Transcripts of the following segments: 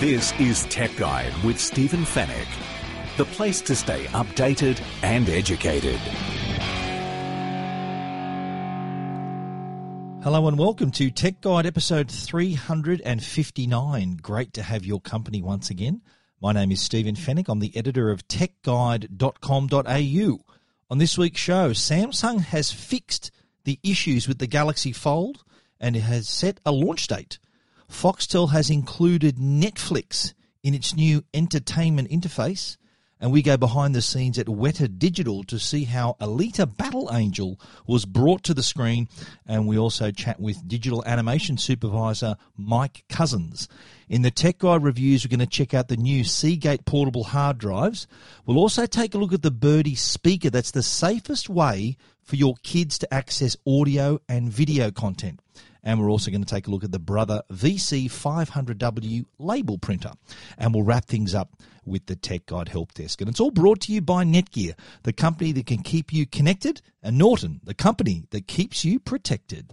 This is Tech Guide with Stephen Fenech, the place to stay updated and educated. Hello and welcome to Tech Guide episode 359. Great to have your company once again. My name is Stephen Fenech. I'm the editor of techguide.com.au. On this week's show, Samsung has fixed the issues with the Galaxy Fold and has set a launch date. Foxtel has included Netflix in its new entertainment interface, and we go behind the scenes at Weta Digital to see how Alita Battle Angel was brought to the screen, and we also chat with digital animation supervisor Mike Cozens. In the Tech Guide reviews, we're going to check out the new Seagate portable hard drives. We'll also take a look at the Birdie speaker. That's the safest way for your kids to access audio and video content. And we're also going to take a look at the Brother VC500W label printer. And we'll wrap things up with the Tech Guide Help Desk. And it's all brought to you by Netgear, the company that can keep you connected, and Norton, the company that keeps you protected.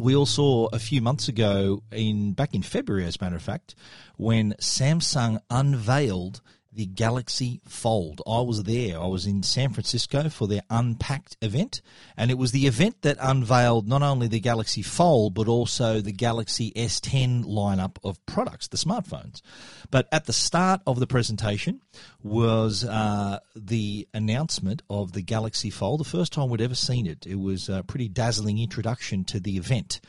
We all saw a few months ago in back in February, as a matter of fact, when Samsung unveiled the Galaxy Fold. I was there. I was in San Francisco for their Unpacked event, and it was the event that unveiled not only the Galaxy Fold but also the Galaxy S10 lineup of products, the smartphones. But at the start of the presentation was uh, the announcement of the Galaxy Fold. The first time we'd ever seen it. It was a pretty dazzling introduction to the event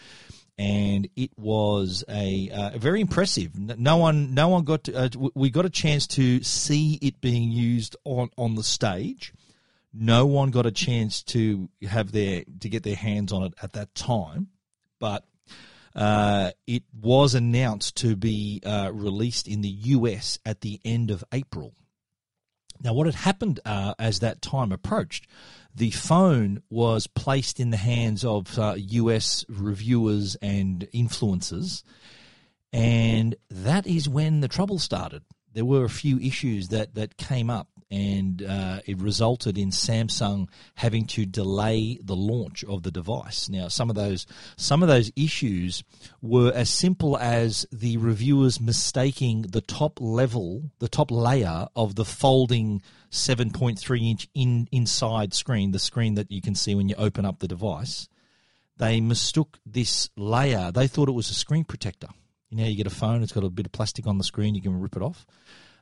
and it was a uh, very impressive. No one, no one got. To, uh, we got a chance to see it being used on on the stage. No one got a chance to have their to get their hands on it at that time, but uh, it was announced to be uh, released in the US at the end of April. Now, what had happened uh, as that time approached the phone was placed in the hands of uh, US reviewers and influencers, and that is when the trouble started. There were a few issues that, that came up, and uh, it resulted in Samsung having to delay the launch of the device. Now, some of those some of those issues were as simple as the reviewers mistaking the top level, the top layer of the folding 7.3 inch in, inside screen, the screen that you can see when you open up the device. They mistook this layer. They thought it was a screen protector. You know, you get a phone, it's got a bit of plastic on the screen, you can rip it off.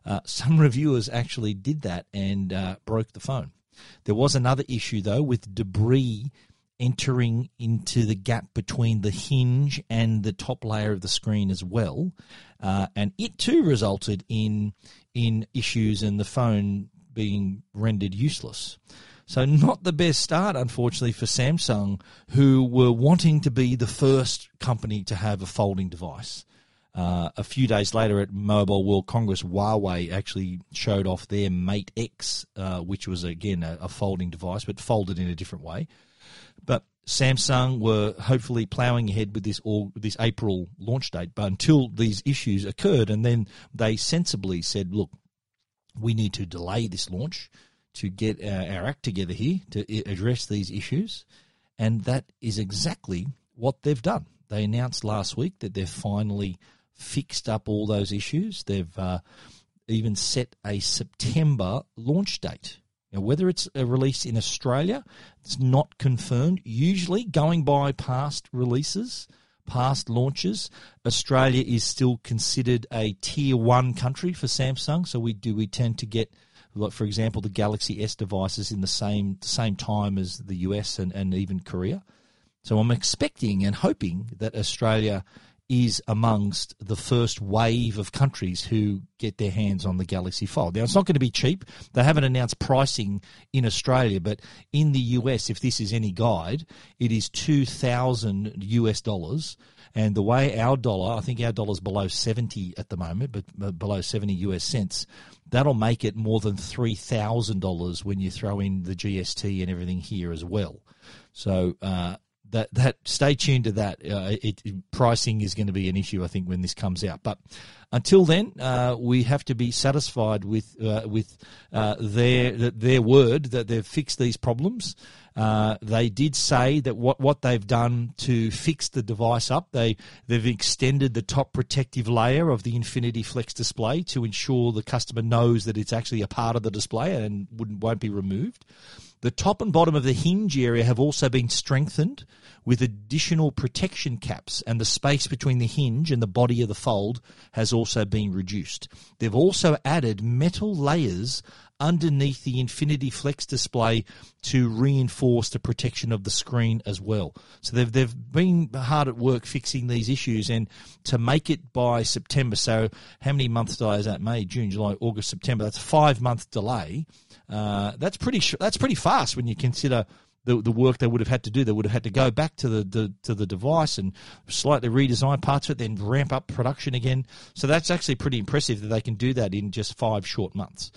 Uh, some reviewers actually did that and uh, broke the phone. There was another issue, though, with debris entering into the gap between the hinge and the top layer of the screen as well. Uh, and it too resulted in in issues and the phone being rendered useless. So, not the best start, unfortunately, for Samsung, who were wanting to be the first company to have a folding device. Uh, a few days later at Mobile World Congress, Huawei actually showed off their Mate X, uh, which was again a, a, folding device, but folded in a different way. But Samsung were hopefully ploughing ahead with this all this April launch date, but until these issues occurred, and then they sensibly said, "Look, we need to delay this launch to get our, our act together here to address these issues. And that is exactly what they've done. They announced last week that they're finally fixed up all those issues. They've uh, even set a September launch date. Now, whether it's a release in Australia, it's not confirmed. Usually, going by past releases, past launches, Australia is still considered a tier one country for Samsung. So we do we tend to get, like for example, the Galaxy S devices in the same same time as the US and, and even Korea. So I'm expecting and hoping that Australia is amongst the first wave of countries who get their hands on the Galaxy Fold. Now, it's not going to be cheap. They haven't announced pricing in Australia, but in the US, if this is any guide, it is 2,000 US dollars. And the way our dollar, I think our dollar's below 70 at the moment, but below 70 US cents, that'll make it more than $3,000 when you throw in the GST and everything here as well. So, uh, that that stay tuned to that. Uh, it, it, pricing is going to be an issue, I think, when this comes out. But until then, uh, we have to be satisfied with uh, with uh, their their word that they've fixed these problems. Uh, they did say that what, what they've done to fix the device up, they they've extended the top protective layer of the Infinity Flex display to ensure the customer knows that it's actually a part of the display and wouldn't won't be removed. The top and bottom of the hinge area have also been strengthened with additional protection caps, and the space between the hinge and the body of the fold has also been reduced. They've also added metal layers underneath the Infinity Flex display to reinforce the protection of the screen as well. So they've they've been hard at work fixing these issues and to make it by September. So how many months delay is that? May, June, July, August, September. That's a five month delay. Uh, that's pretty that's pretty fast when you consider the, the work they would have had to do. They would have had to go back to the, the to the device and slightly redesign parts of it, then ramp up production again. So that's actually pretty impressive that they can do that in just five short months.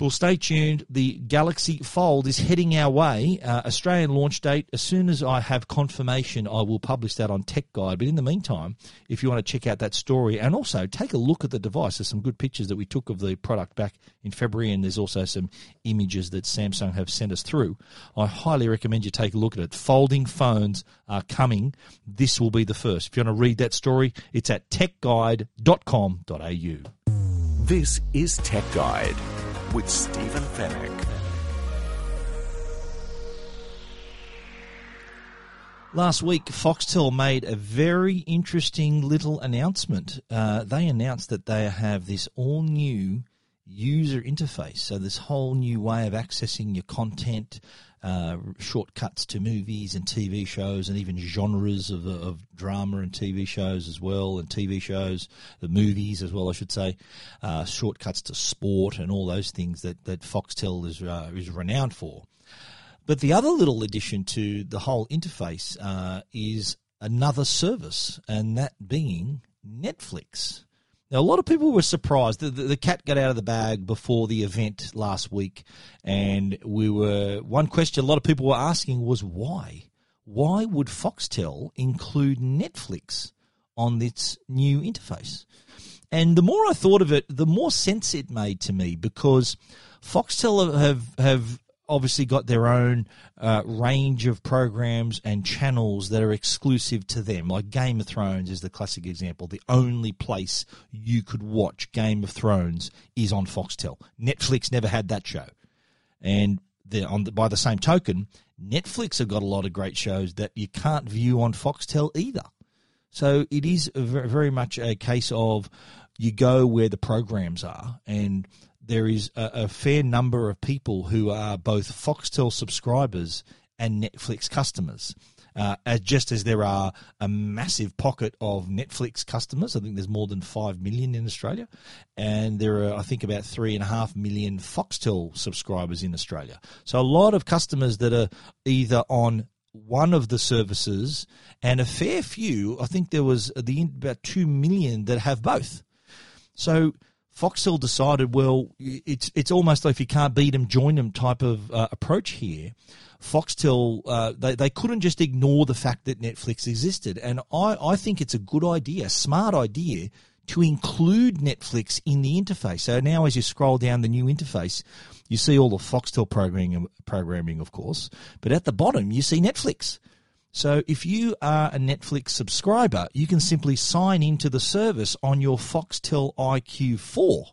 Well, stay tuned. The Galaxy Fold is heading our way. Uh, Australian launch date. As soon as I have confirmation, I will publish that on Tech Guide. But in the meantime, if you want to check out that story and also take a look at the device, there's some good pictures that we took of the product back in February, and there's also some images that Samsung have sent us through. I highly recommend you take a look at it. Folding phones are coming. This will be the first. If you want to read that story, it's at techguide.com.au. This is Tech Guide with Stephen Fenech. Last week, Foxtel made a very interesting little announcement. Uh, they announced that they have this all new user interface. So, this whole new way of accessing your content, uh, shortcuts to movies and TV shows, and even genres of, of drama and TV shows as well, and TV shows, the movies as well, I should say, uh, shortcuts to sport and all those things that, that Foxtel is, uh, is renowned for. But the other little addition to the whole interface uh, is another service, and that being Netflix. Now, a lot of people were surprised. The, the, the, cat got out of the bag before the event last week, and we were one question a lot of people were asking was why? Why would Foxtel include Netflix on its new interface? And the more I thought of it, the more sense it made to me because Foxtel have have obviously got their own uh, range of programs and channels that are exclusive to them. Like Game of Thrones is the classic example. The only place you could watch Game of Thrones is on Foxtel. Netflix never had that show, and on the, by the same token, Netflix have got a lot of great shows that you can't view on Foxtel either. So it is very much a case of you go where the programs are and there is a, a fair number of people who are both Foxtel subscribers and Netflix customers. Uh, as just as there are a massive pocket of Netflix customers, I think there's more than five million in Australia, and there are I think about three and a half million Foxtel subscribers in Australia. So a lot of customers that are either on one of the services, and a fair few. I think there was the about two million that have both. So Foxtel decided, well, it's it's almost like if you can't beat them, join them type of uh, approach here. Foxtel, uh, they, they couldn't just ignore the fact that Netflix existed. And I, I think it's a good idea, smart idea, to include Netflix in the interface. So now as you scroll down the new interface, you see all the Foxtel programming, programming of course, but at the bottom you see Netflix. So if you are a Netflix subscriber, you can simply sign into the service on your Foxtel iQ4.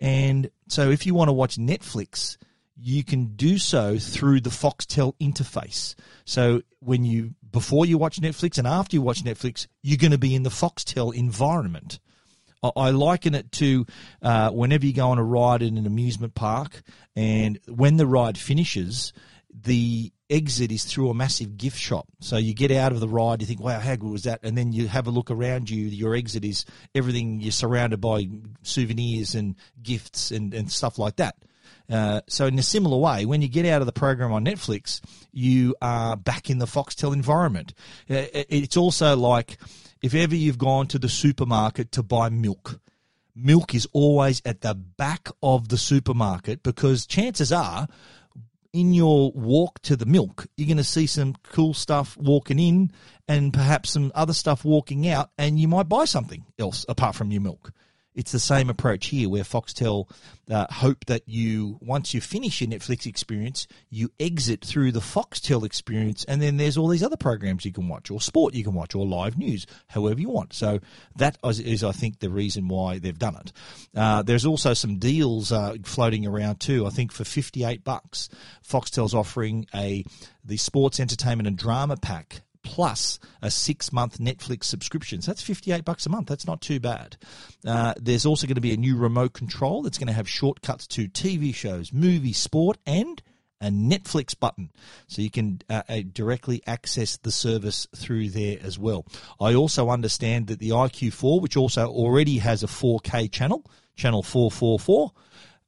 And so if you want to watch Netflix, you can do so through the Foxtel interface. So when you before you watch Netflix and after you watch Netflix, you're going to be in the Foxtel environment. I liken it to uh, whenever you go on a ride in an amusement park, and when the ride finishes, the exit is through a massive gift shop. So you get out of the ride, you think, wow, how good was that? And then you have a look around you. Your exit is everything, you're surrounded by souvenirs and gifts and, and stuff like that. Uh, so in a similar way, when you get out of the program on Netflix, you are back in the Foxtel environment. Uh, it's also like if ever you've gone to the supermarket to buy milk, milk is always at the back of the supermarket because chances are in your walk to the milk, you're going to see some cool stuff walking in and perhaps some other stuff walking out, and you might buy something else apart from your milk. It's the same approach here, where Foxtel uh, hope that you, once you finish your Netflix experience, you exit through the Foxtel experience, and then there's all these other programs you can watch, or sport you can watch, or live news, however you want. So that is, is I think, the reason why they've done it. Uh, there's also some deals uh, floating around too. I think for 58 bucks, Foxtel's offering a the sports entertainment and drama pack plus a six month Netflix subscription. So that's 58 bucks a month. That's not too bad. Uh, there's also going to be a new remote control that's going to have shortcuts to TV shows, movies, sport, and a Netflix button. So you can uh, uh directly access the service through there as well. I also understand that the iQ4, which also already has a 4K channel, channel 444,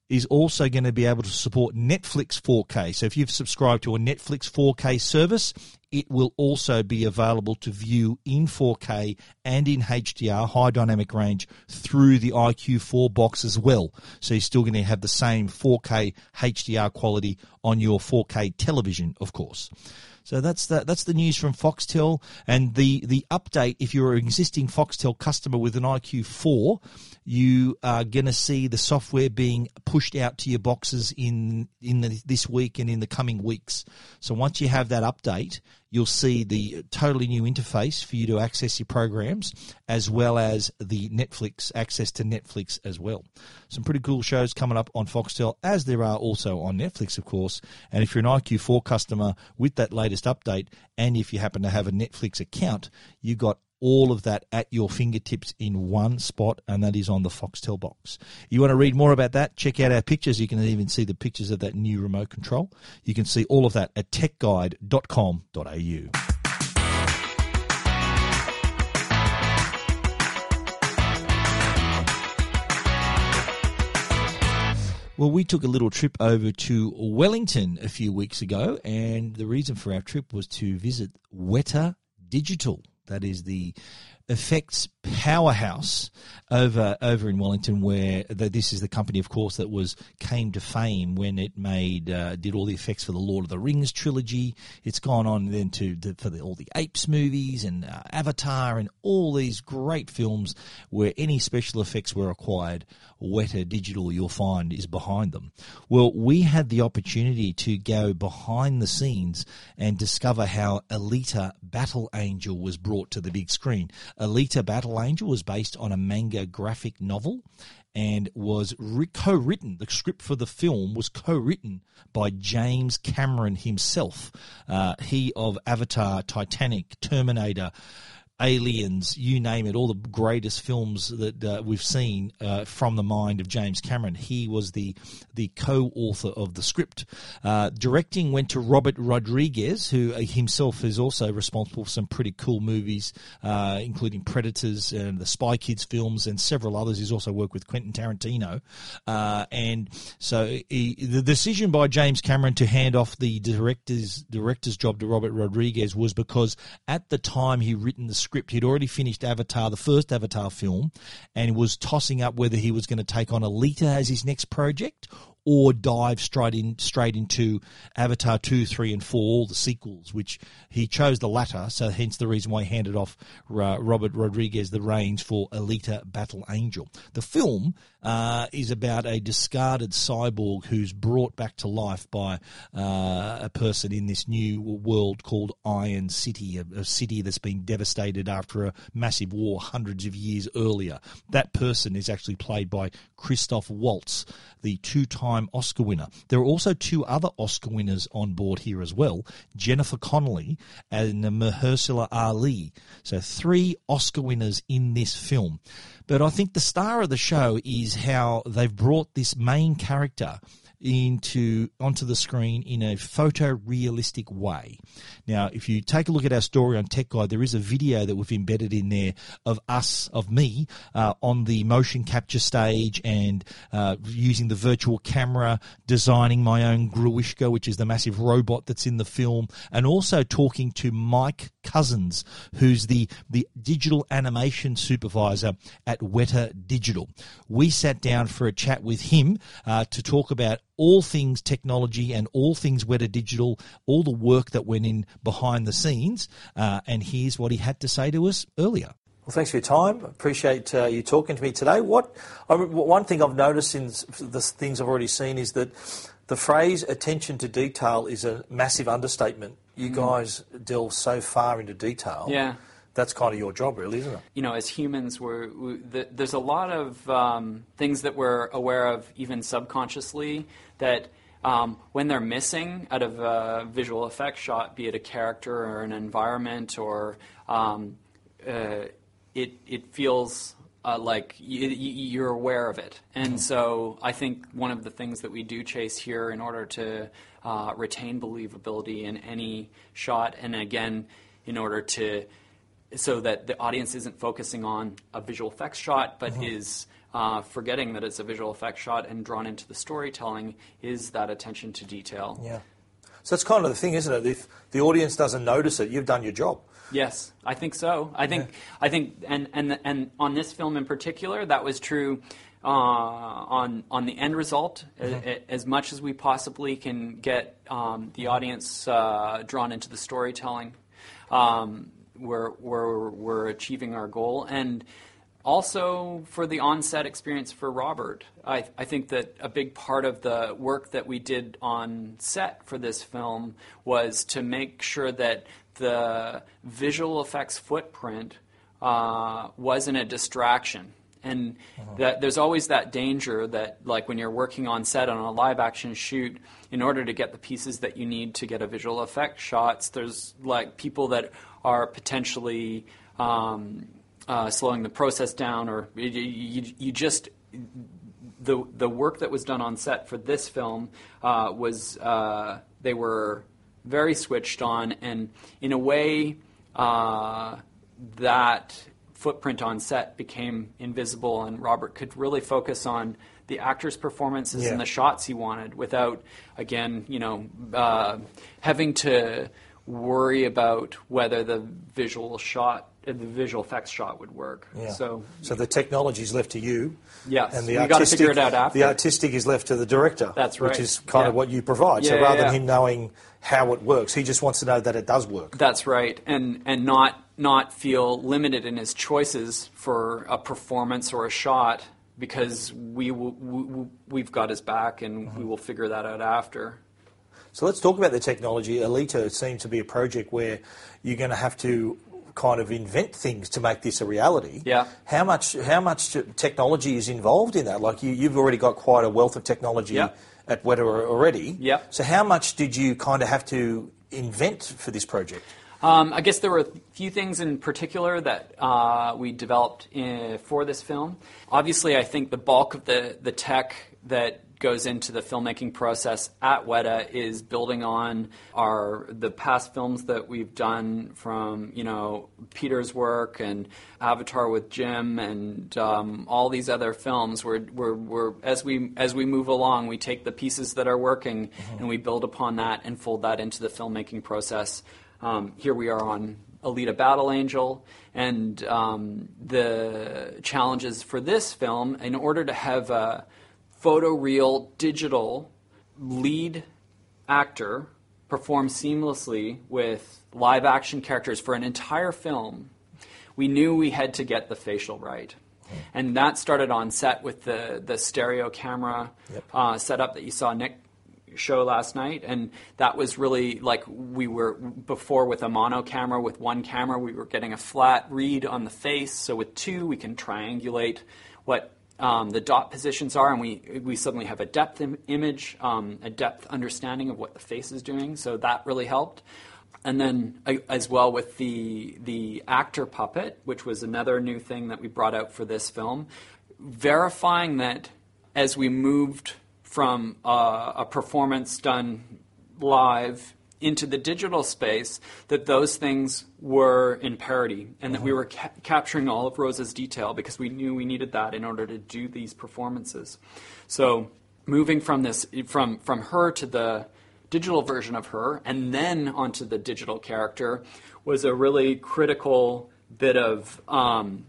is also going to be able to support Netflix 4K. So if you've subscribed to a Netflix 4K service, it will also be available to view in 4K and in HDR, high dynamic range, through the iQ4 box as well. So you're still going to have the same 4K HDR quality on your 4K television, of course. So that's the, that's the news from Foxtel and the, the update. If you're an existing Foxtel customer with an iQ4, you are going to see the software being pushed out to your boxes in in the, this week and in the coming weeks. So once you have that update, you'll see the totally new interface for you to access your programs, as well as the Netflix access to Netflix as well. Some pretty cool shows coming up on Foxtel, as there are also on Netflix, of course. And if you're an iQ4 customer with that latest update, and if you happen to have a Netflix account, you got all of that at your fingertips in one spot, and that is on the Foxtel box. You want to read more about that? Check out our pictures. You can even see the pictures of that new remote control. You can see all of that at techguide.com.au. Well, we took a little trip over to Wellington a few weeks ago, and the reason for our trip was to visit Weta Digital. That is the effects powerhouse over over in Wellington, where the, this is the company, of course, that was came to fame when it made uh, did all the effects for the Lord of the Rings trilogy. It's gone on then to the, for the, all the Apes movies and uh, Avatar and all these great films where any special effects were required. Weta Digital, you'll find, is behind them. Well, we had the opportunity to go behind the scenes and discover how Alita Battle Angel was brought to the big screen. Alita Battle Angel was based on a manga graphic novel and was re- co-written. The script for the film was co-written by James Cameron himself. Uh, he of Avatar, Titanic, Terminator, Aliens, you name it, all the greatest films that uh, we've seen uh, from the mind of James Cameron. He was the the co-author of the script. Uh, directing went to Robert Rodriguez, who uh, himself is also responsible for some pretty cool movies, uh, including Predators and the Spy Kids films and several others. He's also worked with Quentin Tarantino, uh, and so he, the decision by James Cameron to hand off the director's director's job to Robert Rodriguez was because at the time he written the script. He'd already finished Avatar, the first Avatar film, and was tossing up whether he was going to take on Alita as his next project or dive straight in straight into Avatar two, three, and four, all the sequels, which he chose the latter. So hence the reason why he handed off uh, Robert Rodriguez the reins for Alita Battle Angel. The film uh, is about a discarded cyborg who's brought back to life by uh, a person in this new world called Iron City, a, a city that's been devastated after a massive war hundreds of years earlier. That person is actually played by Christoph Waltz, the two-time Oscar winner. There are also two other Oscar winners on board here as well, Jennifer Connelly and Mahershala Ali. So three Oscar winners in this film. But I think the star of the show is how they've brought this main character into onto the screen in a photorealistic way. Now, if you take a look at our story on Tech Guide, there is a video that we've embedded in there of us, of me, uh, on the motion capture stage and uh, using the virtual camera, designing my own Grewishka, which is the massive robot that's in the film, and also talking to Mike Cozens, who's the the digital animation supervisor at Weta Digital. We sat down for a chat with him uh, to talk about all things technology and all things Weta Digital, all the work that went in behind the scenes. Uh, and here's what he had to say to us earlier. Well, thanks for your time. Appreciate uh, you talking to me today. What I, one thing I've noticed in the things I've already seen is that the phrase "attention to detail" is a massive understatement. You mm. guys delve so far into detail. Yeah that's kind of your job, really, isn't it? You know, as humans, we're, we, the, there's a lot of um, things that we're aware of, even subconsciously, that um, when they're missing out of a visual effects shot, be it a character or an environment, or um, uh, it it feels uh, like you, are aware of it. And mm-hmm. so I think one of the things that we do chase here in order to uh, retain believability in any shot, and again, in order to so that the audience isn't focusing on a visual effects shot, but mm-hmm. is uh, forgetting that it's a visual effects shot and drawn into the storytelling is that attention to detail. Yeah. So that's kind of the thing, isn't it? If the audience doesn't notice it, you've done your job. Yes, I think so. I think yeah. I think and and and on this film in particular, that was true. Uh, on on the end result, mm-hmm. a, as much as we possibly can get um, the audience uh, drawn into the storytelling. Um, we're, we're, we're achieving our goal. And also for the on-set experience for Robert, I, I, think that a big part of the work that we did on set for this film was to make sure that the visual effects footprint uh, wasn't a distraction. And uh-huh. that there's always that danger that, like when you're working on set on a live action shoot, in order to get the pieces that you need to get a visual effect shots, there's like people that are potentially um, uh, slowing the process down, or you, you, you, just the the work that was done on set for this film uh, was uh, they were very switched on, and in a way uh, that footprint on set became invisible, and Robert could really focus on the actors' performances yeah. and the shots he wanted without, again, you know, uh, having to worry about whether the visual shot the visual effects shot would work. Yeah. So, so the technology is left to you. Yes, and the got to figure it out after. The artistic is left to the director. That's right. Which is kind yeah. of what you provide. Yeah, so rather than him knowing how it works, he just wants to know that it does work. That's right, and and not not feel limited in his choices for a performance or a shot because we, we we've got his back and mm-hmm. we will figure that out after. So let's talk about the technology. Alita seems to be a project where you're going to have to kind of invent things to make this a reality. Yeah. How much how much technology is involved in that? Like you, you've already got quite a wealth of technology yeah. at Weta already. Yeah. So how much did you kind of have to invent for this project? Um, I guess there were a few things in particular that uh, we developed in, for this film. Obviously, I think the bulk of the, the tech that goes into the filmmaking process at Weta is building on our the past films that we've done from you know Peter's work and Avatar with Jim and um, all these other films. We're, we're, we're, as we as we move along, we take the pieces that are working mm-hmm. and we build upon that and fold that into the filmmaking process. Um, here we are on Alita Battle Angel, and um, the challenges for this film in order to have a photoreal digital lead actor perform seamlessly with live action characters for an entire film, we knew we had to get the facial right. And that started on set with the, the stereo camera yep. uh, setup that you saw Nick show last night. And that was really like we were before with a mono camera. With one camera, we were getting a flat read on the face. So with two, we can triangulate what um, the dot positions are, and we, we suddenly have a depth Im- image, um, a depth understanding of what the face is doing. So that really helped. And then, as well with the the actor puppet, which was another new thing that we brought out for this film, verifying that as we moved from uh, a performance done live into the digital space that those things were in parity and that we were ca- capturing all of Rosa's detail because we knew we needed that in order to do these performances. So moving from this from from her to the digital version of her and then onto the digital character was a really critical bit of um,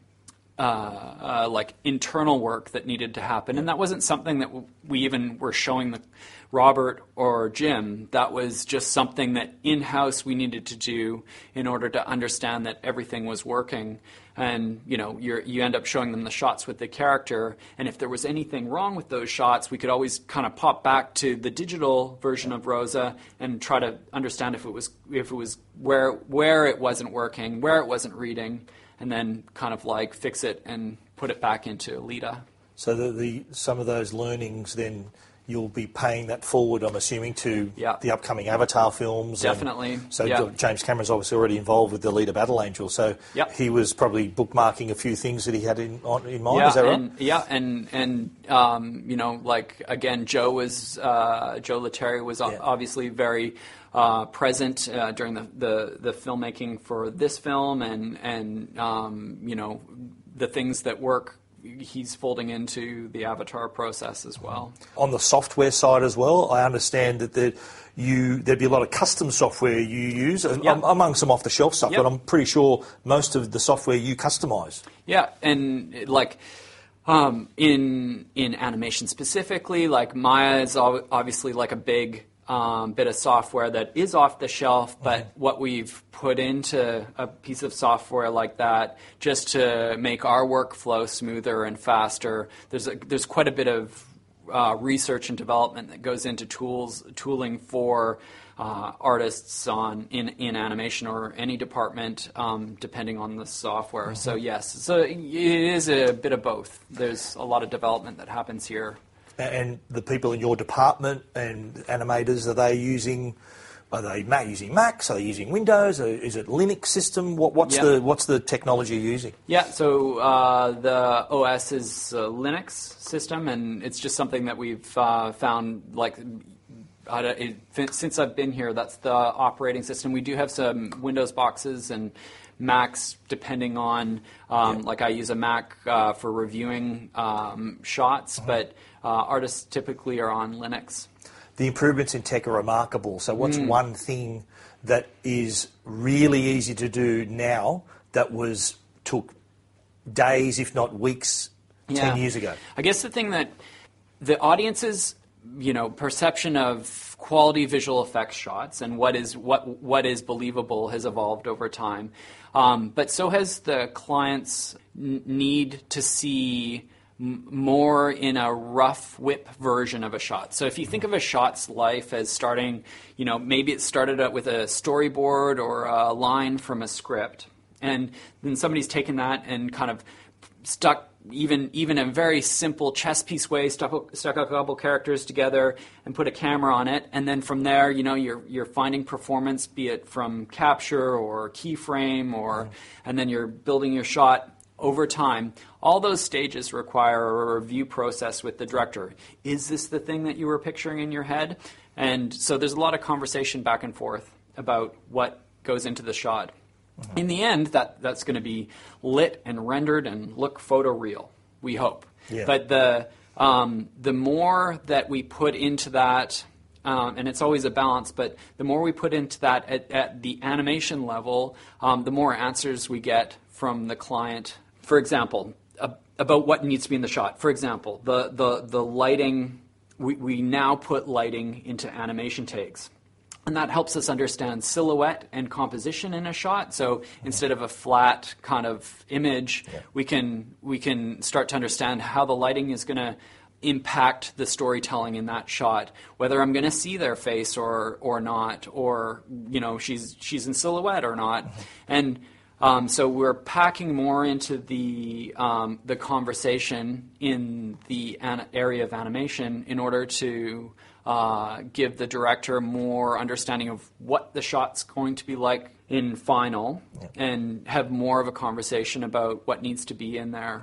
uh, uh, like internal work that needed to happen, and that wasn't something that we even were showing the Robert or Jim. That was just something that in house we needed to do in order to understand that everything was working. And you know, you you end up showing them the shots with the character, and if there was anything wrong with those shots, we could always kind of pop back to the digital version of Rosa and try to understand if it was if it was where where it wasn't working, where it wasn't reading and then kind of like fix it and put it back into Alita. So the, the some of those learnings then you'll be paying that forward, I'm assuming, to the upcoming Avatar films. and- Definitely, so yeah. James Cameron's obviously already involved with the Alita Battle Angel, so Yep. he was probably bookmarking a few things that he had in on, in mind. yeah, is that right? and, yeah, and and um, you know, like again, Joe was uh, Joe Letteri was Yeah. obviously very uh, present uh, during the, the the filmmaking for this film, and and um, you know, the things that work. He's folding into the Avatar process as well. on the software side as well, I understand that there, you there'd be a lot of custom software you use um, among some off-the-shelf stuff, Yep. but I'm pretty sure most of the software you customize. Yeah, and like um, in in animation specifically, like Maya is obviously like a big um, bit of software that is off the shelf, but what we've put into a piece of software like that just to make our workflow smoother and faster. There's a, there's quite a bit of uh, research and development that goes into tools tooling for uh, artists on in, in animation or any department, um, depending on the software. So yes, so it is a bit of both. There's a lot of development that happens here. And the people in your department and animators, are they using? Are they using Macs? Are they using Windows? Is it Linux system? What, what's Yeah. the what's the technology you're using? Yeah, so uh, the OS is a Linux system, and it's just something that we've uh, found like. It, since I've been here, that's the operating system. We do have some Windows boxes and Macs, depending on um, like I use a Mac uh, for reviewing um, shots, but uh, artists typically are on Linux. The improvements in tech are remarkable. So, what's Hmm. one thing that is really easy to do now that was took days, if not weeks, ten years ago? I guess the thing that the audience's you know perception of quality visual effects shots and what is what what is believable has evolved over time, um, but so has the client's n- need to see m- more in a rough whip version of a shot. So if you think of a shot's life as starting, you know, maybe it started out with a storyboard or a line from a script, and then somebody's taken that and kind of stuck even even a very simple chess piece way, stuck, stuck a couple characters together and put a camera on it, and then from there, you know, you're you're finding performance, be it from capture or keyframe, or mm-hmm. and then you're building your shot over time. All those stages require a review process with the director. Is this the thing that you were picturing in your head? And so there's a lot of conversation back and forth about what goes into the shot. In the end, that, that's going to be lit and rendered and look photoreal, we hope. Yeah. But the, um, the more that we put into that, um, and it's always a balance, but the more we put into that at, at the animation level, um, the more answers we get from the client. For example, about what needs to be in the shot. For example, the, the, the lighting, we, we now put lighting into animation takes. And that helps us understand silhouette and composition in a shot. So instead of a flat kind of image, we can we can start to understand how the lighting is going to impact the storytelling in that shot. Whether I'm going to see their face or or not, or you know she's she's in silhouette or not, mm-hmm. and um, so we're packing more into the um, the conversation in the an- area of animation in order to uh, give the director more understanding of what the shot's going to be like in final, and have more of a conversation about what needs to be in there.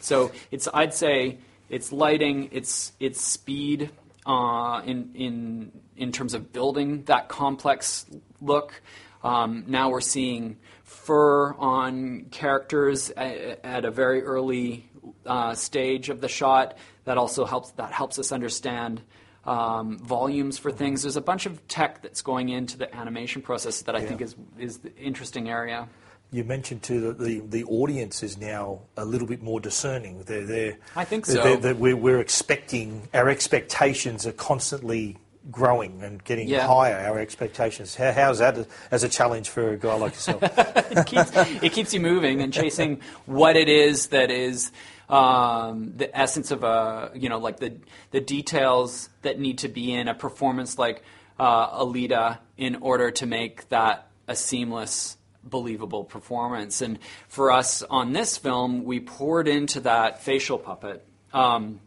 So it's I'd say it's lighting, it's it's speed, uh, in in in terms of building that complex look. Um, now we're seeing fur on characters at, at a very early uh, stage of the shot. That also helps. That helps us understand um, volumes for things. There's a bunch of tech that's going into the animation process that I Yeah. think is is the interesting area. You mentioned too that the, the audience is now a little bit more discerning. They're, they're, I think so. they're- they're- we're, we're expecting, our expectations are constantly growing and getting Yeah. higher, our expectations. How, how's that as a challenge for a guy like yourself? it keeps it keeps you moving and chasing what it is that is um, the essence of a you know like the the details that need to be in a performance like uh, Alita in order to make that a seamless believable performance and for us on this film we poured into that facial puppet um,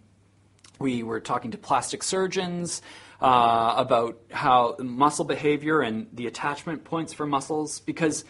we were talking to plastic surgeons uh, about how muscle behavior and the attachment points for muscles because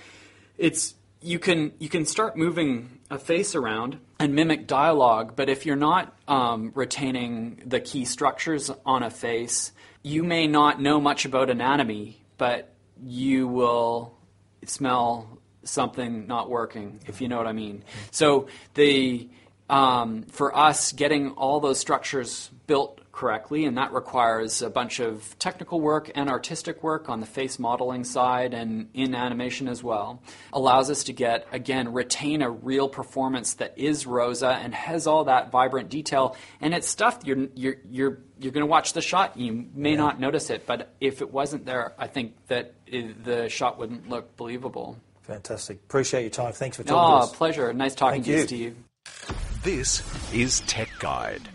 it's you can you can start moving a face around and mimic dialogue, but if you're not um, retaining the key structures on a face, you may not know much about anatomy, but you will smell something not working, if you know what I mean. So the um, for us, getting all those structures built correctly, and that requires a bunch of technical work and artistic work on the face modeling side and in animation as well, allows us to get, again, retain a real performance that is Rosa and has all that vibrant detail. And it's stuff you're, you're, you're, you're going to watch the shot, you may not notice it, but if it wasn't there, I think that it, the shot wouldn't look believable. Fantastic. Appreciate your time. Thanks for talking Oh, to ah, us. pleasure. Nice talking Thank to you, you. Steve. This is Tech Guide.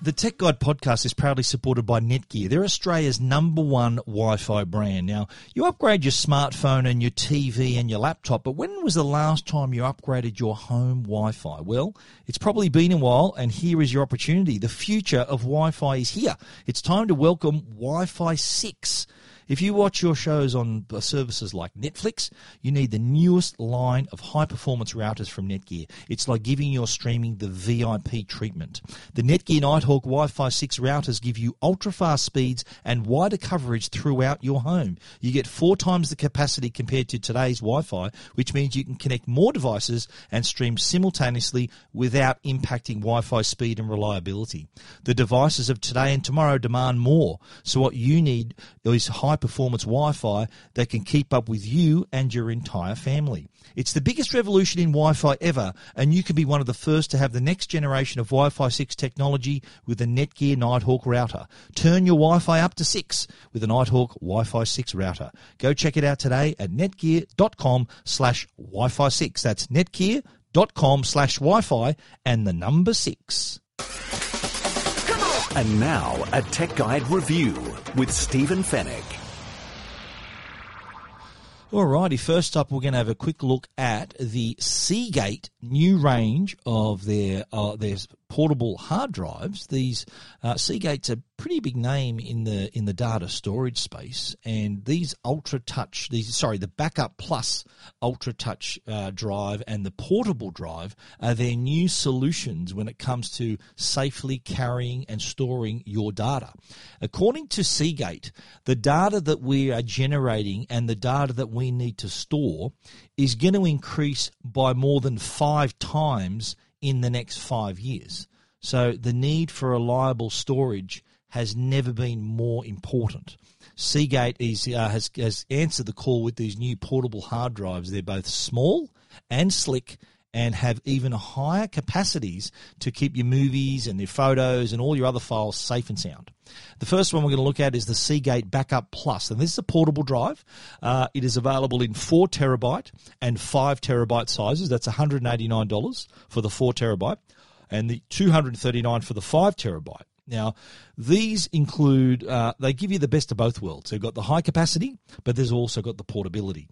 The Tech Guide podcast is proudly supported by Netgear. They're Australia's number one Wi Fi brand. Now, you upgrade your smartphone and your TV and your laptop, but when was the last time you upgraded your home Wi Fi? Well, it's probably been a while, and here is your opportunity. The future of Wi Fi is here. It's time to welcome Wi Fi 6. If you watch your shows on uh, services like Netflix, you need the newest line of high performance routers from Netgear. It's like giving your streaming the VIP treatment. The Netgear Nighthawk Wi Fi 6 routers give you ultra fast speeds and wider coverage throughout your home. You get four times the capacity compared to today's Wi Fi, which means you can connect more devices and stream simultaneously without impacting Wi Fi speed and reliability. The devices of today and tomorrow demand more, so what you need is high performance Wi Fi that can keep up with you and your entire family. It's the biggest revolution in Wi Fi ever, and you can be one of the first to have the next generation of Wi Fi 6 technology with the Netgear Nighthawk router. Turn your Wi Fi up to 6 with a Nighthawk Wi Fi 6 router. Go check it out today at netgear.com slash Wi Fi 6. That's netgear.com slash Wi Fi and the number 6. And now, a Tech Guide review with Stephen Fenech. Alrighty, first up, we're going to have a quick look at the Seagate new range of their uh, their portable hard drives. These uh, Seagate's a pretty big name in the in the data storage space, and these Ultra Touch, these sorry, the Backup Plus Ultra Touch uh, drive and the portable drive are their new solutions when it comes to safely carrying and storing your data. According to Seagate, the data that we are generating and the data that we need to store is going to increase by more than five times in the next five years. So the need for reliable storage has never been more important. Seagate is, uh, has, has answered the call with these new portable hard drives. They're both small and slick and have even higher capacities to keep your movies and your photos and all your other files safe and sound. The first one we're going to look at is the Seagate Backup Plus, and this is a portable drive. Uh, it is available in four terabyte and five terabyte sizes. That's $189 for the four terabyte, and the $239 for the five terabyte. Now, these include, uh, they give you the best of both worlds. They've got the high capacity, but there's also got the portability.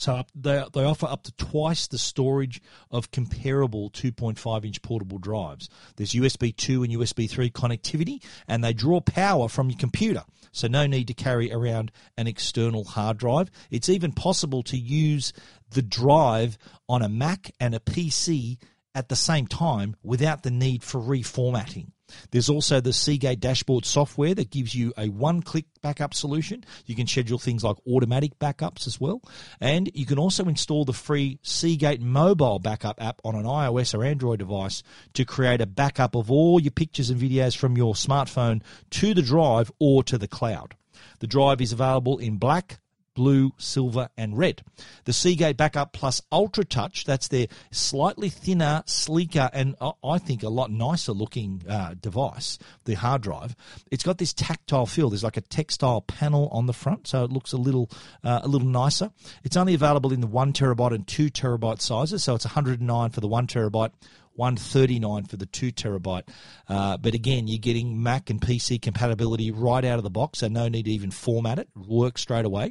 So they, they offer up to twice the storage of comparable 2.5 inch portable drives. There's USB 2 and USB 3 connectivity, and they draw power from your computer. So no need to carry around an external hard drive. It's even possible to use the drive on a Mac and a PC at the same time without the need for reformatting. There's also the Seagate dashboard software that gives you a one click backup solution. You can schedule things like automatic backups as well. And you can also install the free Seagate mobile backup app on an iOS or Android device to create a backup of all your pictures and videos from your smartphone to the drive or to the cloud. The drive is available in black, blue, silver, and red. The Seagate Backup Plus Ultra Touch, that's their slightly thinner, sleeker, and uh, I think a lot nicer looking uh, device, the hard drive. It's got this tactile feel. There's like a textile panel on the front, so it looks a little uh, a little nicer. It's only available in the one terabyte and two terabyte sizes, so it's 109 for the one terabyte. 139 for the 2 terabyte. Uh, but again, you're getting Mac and PC compatibility right out of the box, so no need to even format it. it works straight away.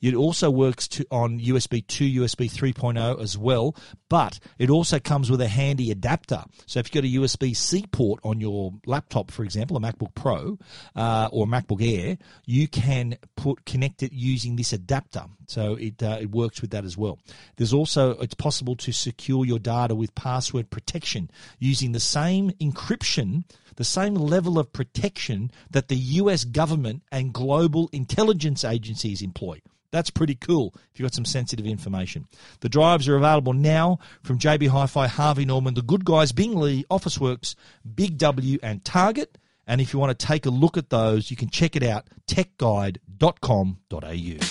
It also works to, on USB 2, USB 3.0 as well, but it also comes with a handy adapter. So if you've got a USB C port on your laptop, for example, a MacBook Pro uh, or MacBook Air, you can put connect it using this adapter. So it uh, it works with that as well. There's also it's possible to secure your data with password protection using the same encryption the same level of protection that the US government and global intelligence agencies employ. That's pretty cool if you've got some sensitive information. The drives are available now from JB Hi Fi, Harvey Norman, The Good Guys, Bing Officeworks, Big W, and Target. And if you want to take a look at those, you can check it out techguide.com.au.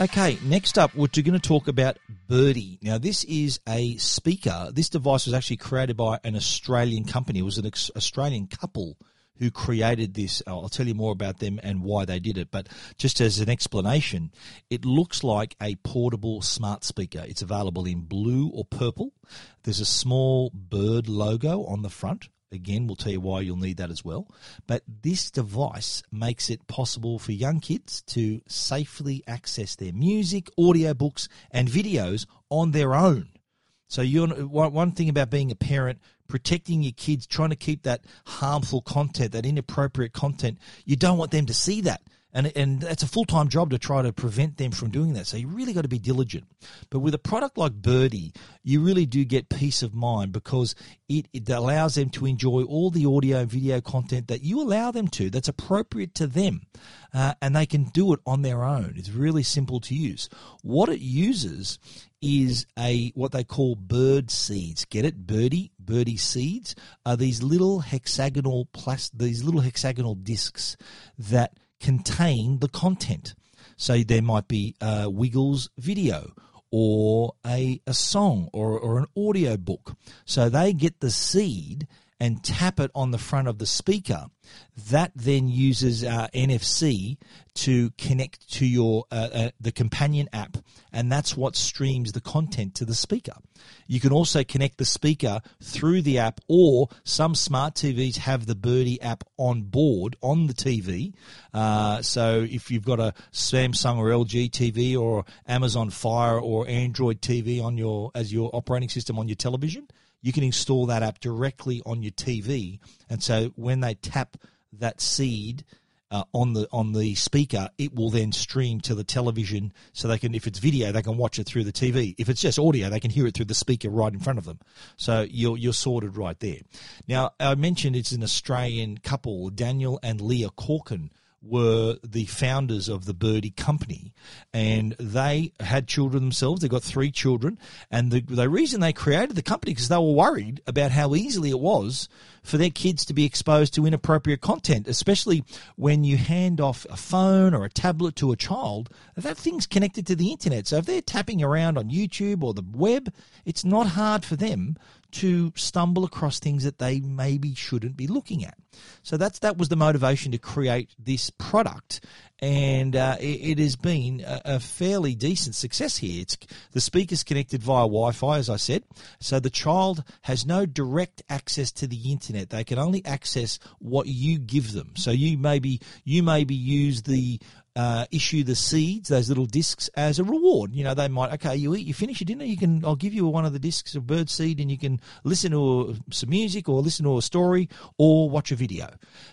Okay, next up, we're going to talk about Birdie. Now, this is a speaker. This device was actually created by an Australian company. It was an Australian couple who created this. I'll tell you more about them and why they did it. But just as an explanation, it looks like a portable smart speaker. It's available in blue or purple. There's a small bird logo on the front. Again, we'll tell you why you'll need that as well. But this device makes it possible for young kids to safely access their music, audiobooks, and videos on their own. So, you're, one thing about being a parent, protecting your kids, trying to keep that harmful content, that inappropriate content, you don't want them to see that and and it's a full time job to try to prevent them from doing that. So you really got to be diligent. But with a product like Birdie, you really do get peace of mind because it, it allows them to enjoy all the audio and video content that you allow them to. That's appropriate to them, uh, and they can do it on their own. It's really simple to use. What it uses is a what they call bird seeds. Get it, birdie, birdie seeds are these little hexagonal plus these little hexagonal discs that contain the content. So there might be a Wiggles video or a, a song or, or an audio book. So they get the seed and tap it on the front of the speaker. That then uses uh, NFC to connect to your uh, uh, the companion app, and that's what streams the content to the speaker. You can also connect the speaker through the app, or some smart TVs have the Birdie app on board on the TV. Uh, so if you've got a Samsung or LG TV or Amazon Fire or Android TV on your as your operating system on your television, you can install that app directly on your TV. And so when they tap that seed uh, on the on the speaker, it will then stream to the television. So they can, if it's video, they can watch it through the TV. If it's just audio, they can hear it through the speaker right in front of them. So you're you're sorted right there. Now I mentioned it's an Australian couple, Daniel and Leah Corkin were the founders of the Birdie Company, and they had children themselves. They got three children, and the, the reason they created the company because they were worried about how easily it was for their kids to be exposed to inappropriate content, especially when you hand off a phone or a tablet to a child. That thing's connected to the internet, so if they're tapping around on YouTube or the web, it's not hard for them to stumble across things that they maybe shouldn't be looking at. So that's that was the motivation to create this product, and uh, it, it, has been a, a, fairly decent success here. It's the speakers connected via Wi-Fi, as I said, so the child has no direct access to the internet. They can only access what you give them. So you maybe you maybe use the uh, issue the seeds, those little discs, as a reward. You know, they might okay, you eat, you finish your dinner, you can I'll give you one of the discs of bird seed, and you can listen to some music or listen to a story or watch a video.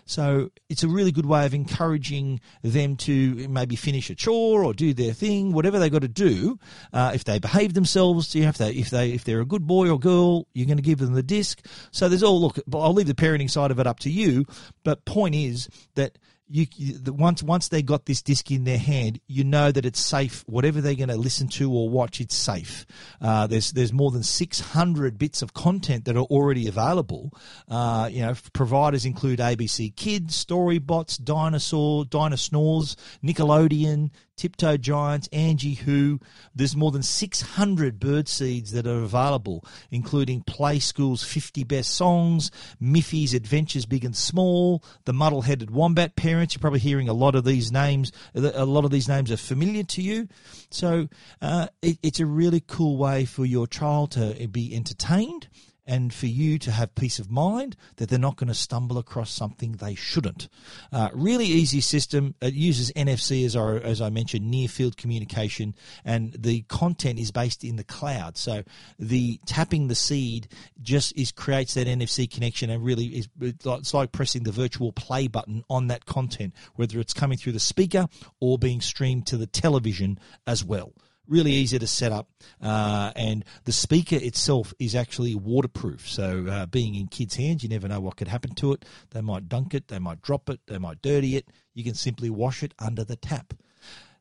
So it's a really good way of encouraging them to maybe finish a chore or do their thing, whatever they got to do. Uh, if they behave themselves, you have to. If they if they're a good boy or girl, you're going to give them the disc. So there's all look. I'll leave the parenting side of it up to you. But point is that you, the, once once they got this disc in their hand, you know that it's safe. Whatever they're going to listen to or watch, it's safe. Uh, there's there's more than 600 bits of content that are already available. Uh, you know, providers include ABC Kids, Storybots, Dinosaur, Dinosaurs, Nickelodeon, Tiptoe Giants, Angie Who. There's more than 600 bird seeds that are available, including Play School's 50 Best Songs, Miffy's Adventures Big and Small, The Muddle Headed Wombat Parents. You're probably hearing a lot of these names. A lot of these names are familiar to you. So uh, it, it's a really cool way for your child to be entertained and for you to have peace of mind that they're not going to stumble across something they shouldn't. Uh, really easy system. It uses NFC as I, as I mentioned, near field communication, and the content is based in the cloud. So the tapping the seed just is creates that NFC connection and really is it's like pressing the virtual play button on that content, whether it's coming through the speaker or being streamed to the television as well really easy to set up, uh, and the speaker itself is actually waterproof. So, uh, being in kids' hands, you never know what could happen to it. They might dunk it, they might drop it, they might dirty it. You can simply wash it under the tap.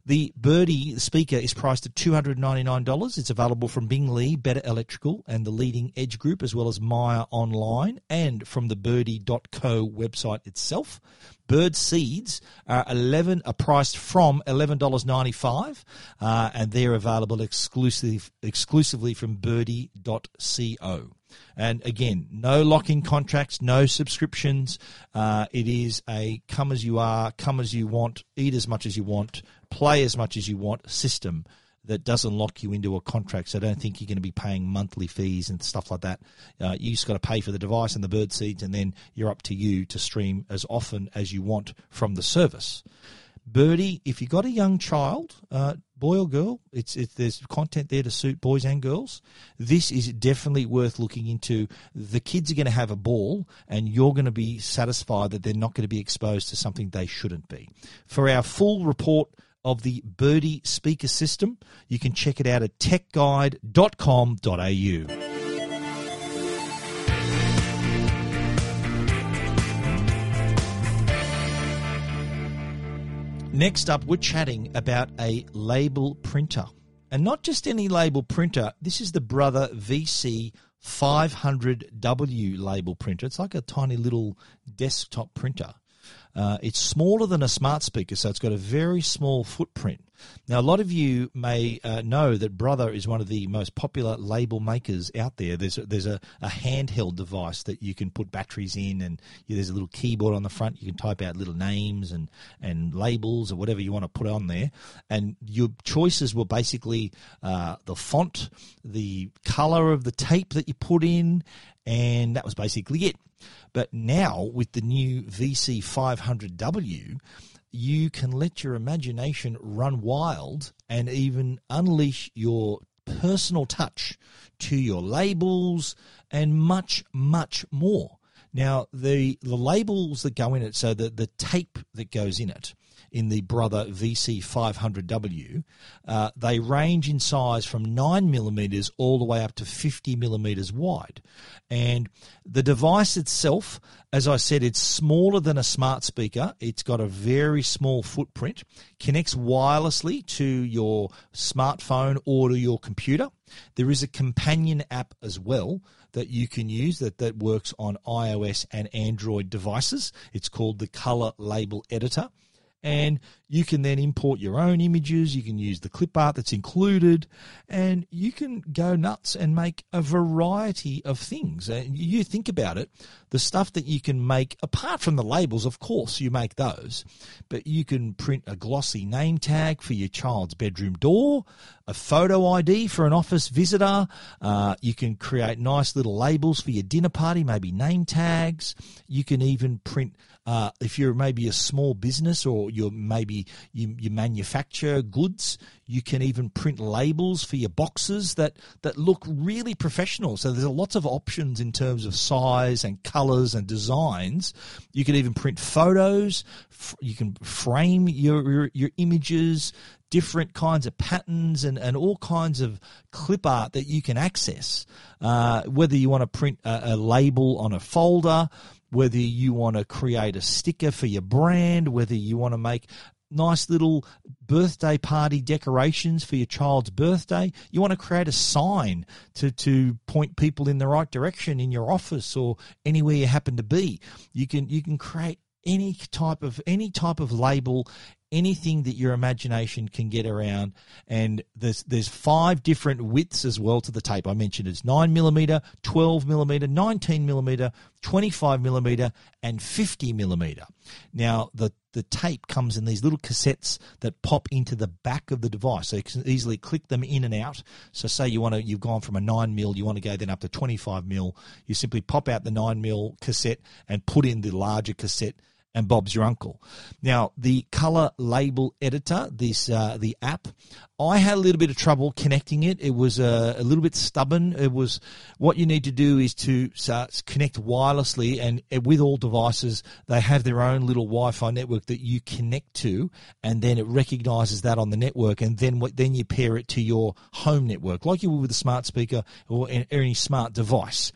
The Birdie speaker is priced at $299. It's available from Bing Lee, Better Electrical, and the Leading Edge Group, as well as Myer Online and from the birdie.co website itself. Bird seeds are 11 are priced from $11.95 uh, and they're available exclusively exclusively from birdie.co. And again, no lock-in contracts, no subscriptions. Uh, it is a come as you are, come as you want, eat as much as you want, play as much as you want system that doesn't lock you into a contract. So I don't think you're going to be paying monthly fees and stuff like that. Uh, you just got to pay for the device and the bird seeds, and then you're up to you to stream as often as you want from the service. Birdie, if you've got a young child, uh, boy or girl, it's, it's there's content there to suit boys and girls. This is definitely worth looking into. The kids are going to have a ball, and you're going to be satisfied that they're not going to be exposed to something they shouldn't be. For our full report of the Birdie speaker system. You can check it out at techguide.com.au. Next up, we're chatting about a label printer. And not just any label printer, this is the Brother VC 500W label printer. It's like a tiny little desktop printer. Uh, it's smaller than a smart speaker, so it's got a very small footprint. Now, a lot of you may uh, know that Brother is one of the most popular label makers out there. There's a, there's a, a handheld device that you can put batteries in, and there's a little keyboard on the front. You can type out little names and, and labels or whatever you want to put on there. And your choices were basically uh, the font, the color of the tape that you put in, and that was basically it. But now with the new VC500W, you can let your imagination run wild and even unleash your personal touch to your labels and much, much more. Now, the, the labels that go in it, so the, the tape that goes in it, in the Brother VC500W. Uh, they range in size from 9 millimeters all the way up to 50 millimeters wide. And the device itself, as I said, it's smaller than a smart speaker. It's got a very small footprint, connects wirelessly to your smartphone or to your computer. There is a companion app as well that you can use that, that works on iOS and Android devices. It's called the Color Label Editor and you can then import your own images. You can use the clip art that's included, and you can go nuts and make a variety of things. And you think about it, the stuff that you can make, apart from the labels, of course, you make those, but you can print a glossy name tag for your child's bedroom door, a photo ID for an office visitor. Uh, you can create nice little labels for your dinner party, maybe name tags. You can even print uh, if you're maybe a small business or you're maybe you, you manufacture goods. You can even print labels for your boxes that, that look really professional. So there's lots of options in terms of size and colors and designs. You can even print photos. You can frame your, your, your images different kinds of patterns and, and all kinds of clip art that you can access. Uh, whether you want to print a, a label on a folder, whether you want to create a sticker for your brand, whether you want to make nice little birthday party decorations for your child's birthday. You want to create a sign to, to point people in the right direction in your office or anywhere you happen to be. You can you can create any type of any type of label anything that your imagination can get around. And there's there's five different widths as well to the tape. I mentioned it's nine millimeter, twelve millimeter, nineteen millimeter, twenty five millimeter, and fifty millimeter. Now the the tape comes in these little cassettes that pop into the back of the device, so you can easily click them in and out. So, say you want to, you've gone from a nine mil, you want to go then up to twenty five mil. You simply pop out the nine mil cassette and put in the larger cassette and Bob's your uncle. Now, the color label editor, this uh, the app, I had a little bit of trouble connecting it. It was uh, a little bit stubborn. It was what you need to do is to uh, connect wirelessly, and with all devices, they have their own little Wi-Fi network that you connect to, and then it recognizes that on the network, and then what then you pair it to your home network, like you would with a smart speaker or any smart device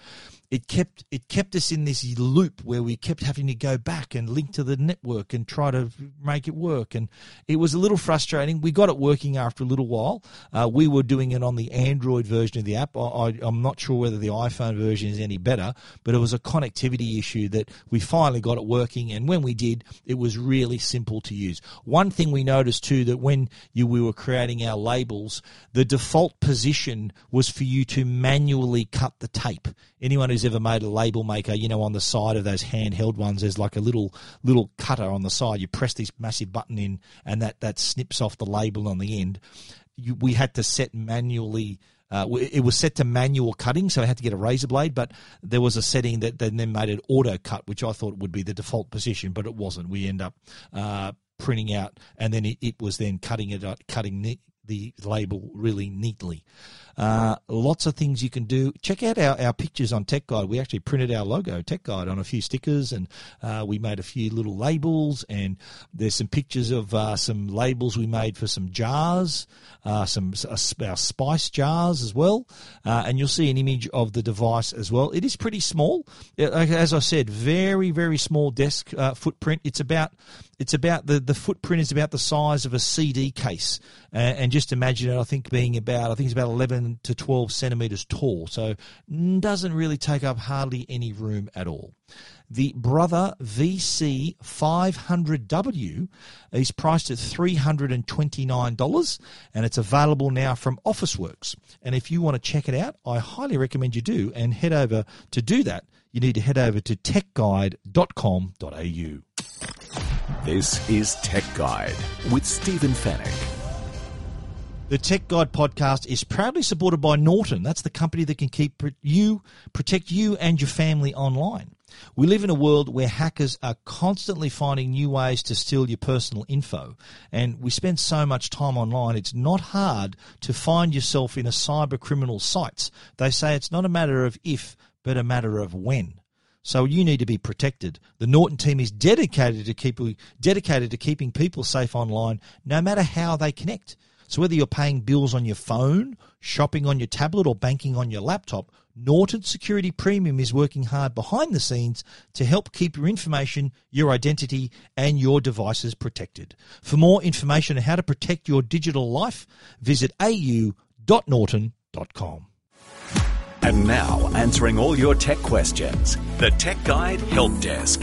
it kept it kept us in this loop where we kept having to go back and link to the network and try to make it work. And it was a little frustrating. We got it working after a little while. Uh, we were doing it on the android version of the app. I, am not sure whether the iphone version is any better but it was a connectivity issue that we finally got it working. And when we did it was really simple to use. One thing we noticed too that when you we were creating our labels the default position was for you to manually cut the tape. Anyone ever made a label maker, you know, on the side of those handheld ones, there's like a little little cutter on the side. You press this massive button in, and that that snips off the label on the end. You, we had to set manually. Uh, it was set to manual cutting, so I had to get a razor blade. But there was a setting that then made it auto cut, which I thought would be the default position, but it wasn't. We end up uh, printing out, and then it, it, was then cutting it, cutting the, label really neatly. Uh, lots of things you can do. Check out our, our pictures on Tech Guide. We actually printed our logo, Tech Guide, on a few stickers and uh, we made a few little labels. And there's some pictures of uh, some labels we made for some jars, uh, some uh, our spice jars as well. Uh, and you'll see an image of the device as well. It is pretty small. As I said, very, very small desk footprint. It's about it's about the, the footprint is about the size of a CD case. Uh, and just imagine it, I think, being about, I think it's about 11 to 12 centimeters tall, so doesn't really take up hardly any room at all. The Brother VC 500W is priced at $329 and it's available now from Officeworks. And if you want to check it out, I highly recommend you do and head over to do that. You need to head over to techguide.com.au. This is Tech Guide with Stephen Fenech. The Tech Guide podcast is proudly supported by Norton. That's the company that can keep you, protect you and your family online. We live in a world where hackers are constantly finding new ways to steal your personal info. And we spend so much time online, it's not hard to find yourself in a cyber criminal sights. They say it's not a matter of if, but a matter of when. So you need to be protected. The Norton team is dedicated to keep dedicated to keeping people safe online, no matter how they connect. So whether you're paying bills on your phone, shopping on your tablet, or banking on your laptop, Norton Security Premium is working hard behind the scenes to help keep your information, your identity, and your devices protected. For more information on how to protect your digital life, visit au.norton.com. And now, answering all your tech questions, the Tech Guide Help Desk.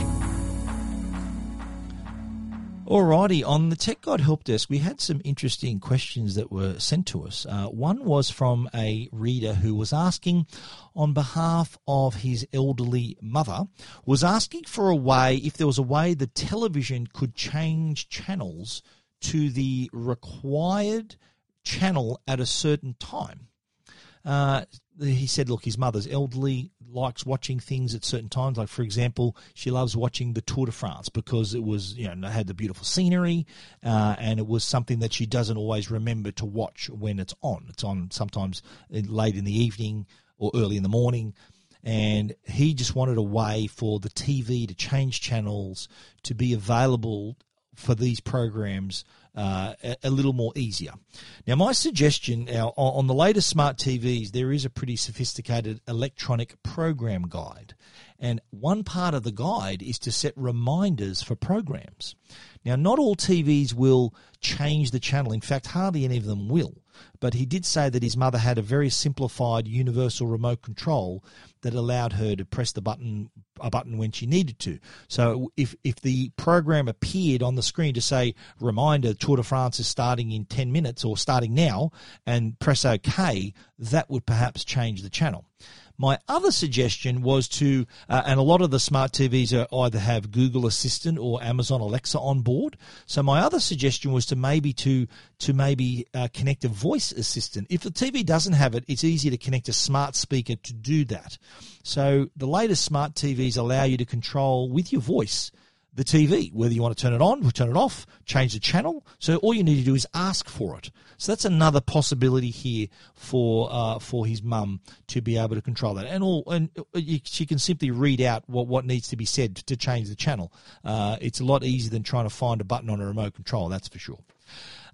Alrighty, on the Tech Guide Help Desk, we had some interesting questions that were sent to us. Uh, one was from a reader who was asking, on behalf of his elderly mother, was asking for a way, if there was a way the television could change channels to the required channel at a certain time. Uh, he said, look, his mother's elderly, likes watching things at certain times. Like, for example, she loves watching the Tour de France because it was, you know, had the beautiful scenery, uh, and it was something that she doesn't always remember to watch when it's on. It's on sometimes late in the evening or early in the morning. And he just wanted a way for the TV to change channels to be available for these programs uh, a, a, little more easier. Now, my suggestion now on the latest smart TVs, there is a pretty sophisticated electronic program guide. And one part of the guide is to set reminders for programs. Now, not all TVs will change the channel. In fact, hardly any of them will. But he did say that his mother had a very simplified universal remote control that allowed her to press the button a button when she needed to. So if if the program appeared on the screen to say reminder Tour de France is starting in 10 minutes or starting now and press OK, that would perhaps change the channel. My other suggestion was to, uh, and a lot of the smart TVs are either have Google Assistant or Amazon Alexa on board. So my other suggestion was to maybe to to maybe uh, connect a voice assistant. If the TV doesn't have it, it's easy to connect a smart speaker to do that. So the latest smart TVs allow you to control with your voice the TV, whether you want to turn it on turn it off, change the channel. So all you need to do is ask for it. So that's another possibility here for uh, for his mum to be able to control that, and all and she can simply read out what what needs to be said to change the channel. Uh, it's a lot easier than trying to find a button on a remote control. That's for sure.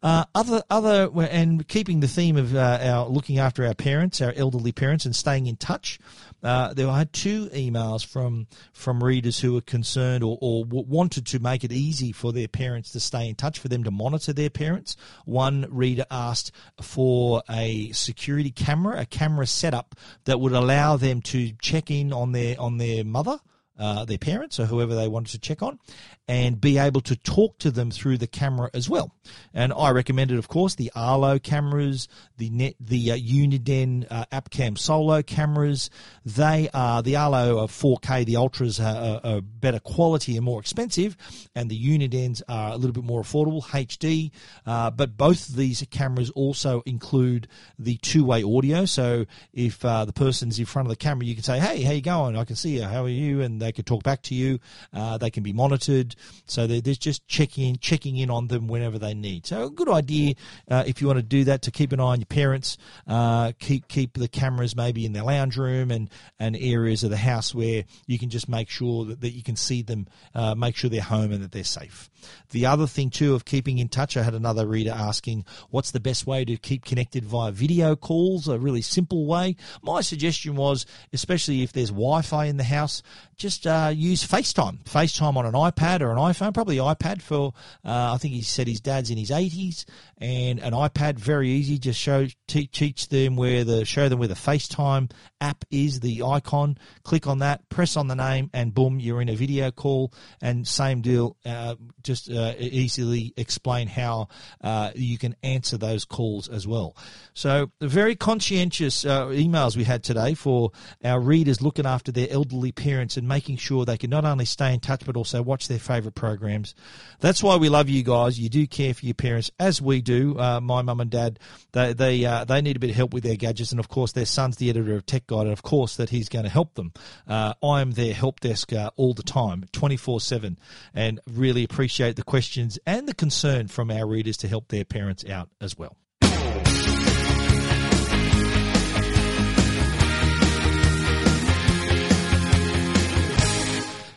Uh, other, other, and keeping the theme of uh, our looking after our parents, our elderly parents, and staying in touch. Uh, there had two emails from from readers who were concerned or, or wanted to make it easy for their parents to stay in touch, for them to monitor their parents. One reader asked for a security camera, a camera setup that would allow them to check in on their on their mother uh, their parents or whoever they wanted to check on and be able to talk to them through the camera as well. And I recommended, of course, the Arlo cameras, the net, the uh, Uniden uh, AppCam Solo cameras. They are the Arlo are 4K, the Ultras are, are, better quality and more expensive, and the Unidens are a little bit more affordable, HD. Uh, but both of these cameras also include the two-way audio. So if uh, the person's in front of the camera, you can say, "Hey, how you going? I can see you. How are you?" And they can talk back to you. Uh, they can be monitored, so there's just checking checking in on them whenever they need. So a good idea uh, if you want to do that to keep an eye on your parents. Uh, keep keep the cameras maybe in their lounge room and and areas of the house where you can just make sure that, that you can see them, uh, make sure they're home and that they're safe. The other thing too of keeping in touch, I had another reader asking, what's the best way to keep connected via video calls? A really simple way. My suggestion was, especially if there's Wi-Fi in the house, just uh, use FaceTime. FaceTime on an iPad or an iPhone, probably iPad for, uh, I think he said his dad's in his 80s, and an iPad, very easy. Just show, teach them where the, show them where the FaceTime app is, the icon. Click on that, press on the name, and boom, you're in a video call. And same deal, uh, just uh, easily explain how uh, you can answer those calls as well. So, very conscientious uh, emails we had today for our readers looking after their elderly parents and making sure they can not only stay in touch but also watch their favourite programs. That's why we love you guys. You do care for your parents, as we do. Uh, my mum and dad, they they uh, they need a bit of help with their gadgets, and of course, their son's the editor of Tech Guide, and of course, that he's going to help them. Uh, I am their help desk all the time, twenty four seven, and really appreciate the questions and the concern from our readers to help their parents out as well.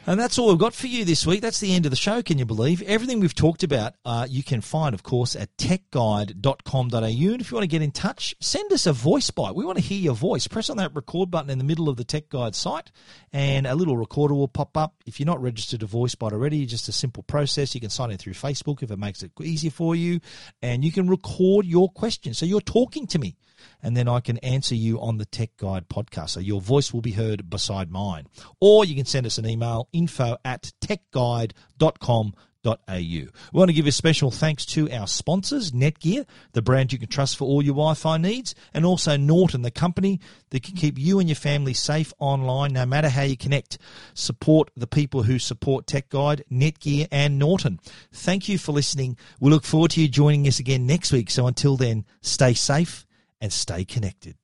And that's all we've got for you this week. That's the end of the show, can you believe? Everything we've talked about, uh, you can find, of course, at techguide.com.au. And if you want to get in touch, send us a voice bite. We want to hear your voice. Press on that record button in the middle of the Tech Guide site, and a little recorder will pop up. If you're not registered to voice bite already, just a simple process. You can sign in through Facebook if it makes it easier for you, and you can record your questions. So you're talking to me and then I can answer you on the Tech Guide podcast. So your voice will be heard beside mine. Or you can send us an email, info at techguide.com. We want to give a special thanks to our sponsors, Netgear, the brand you can trust for all your Wi-Fi needs, and also Norton, the company that can keep you and your family safe online no matter how you connect. Support the people who support Tech Guide, Netgear, and Norton. Thank you for listening. We look forward to you joining us again next week. So until then, stay safe and stay connected.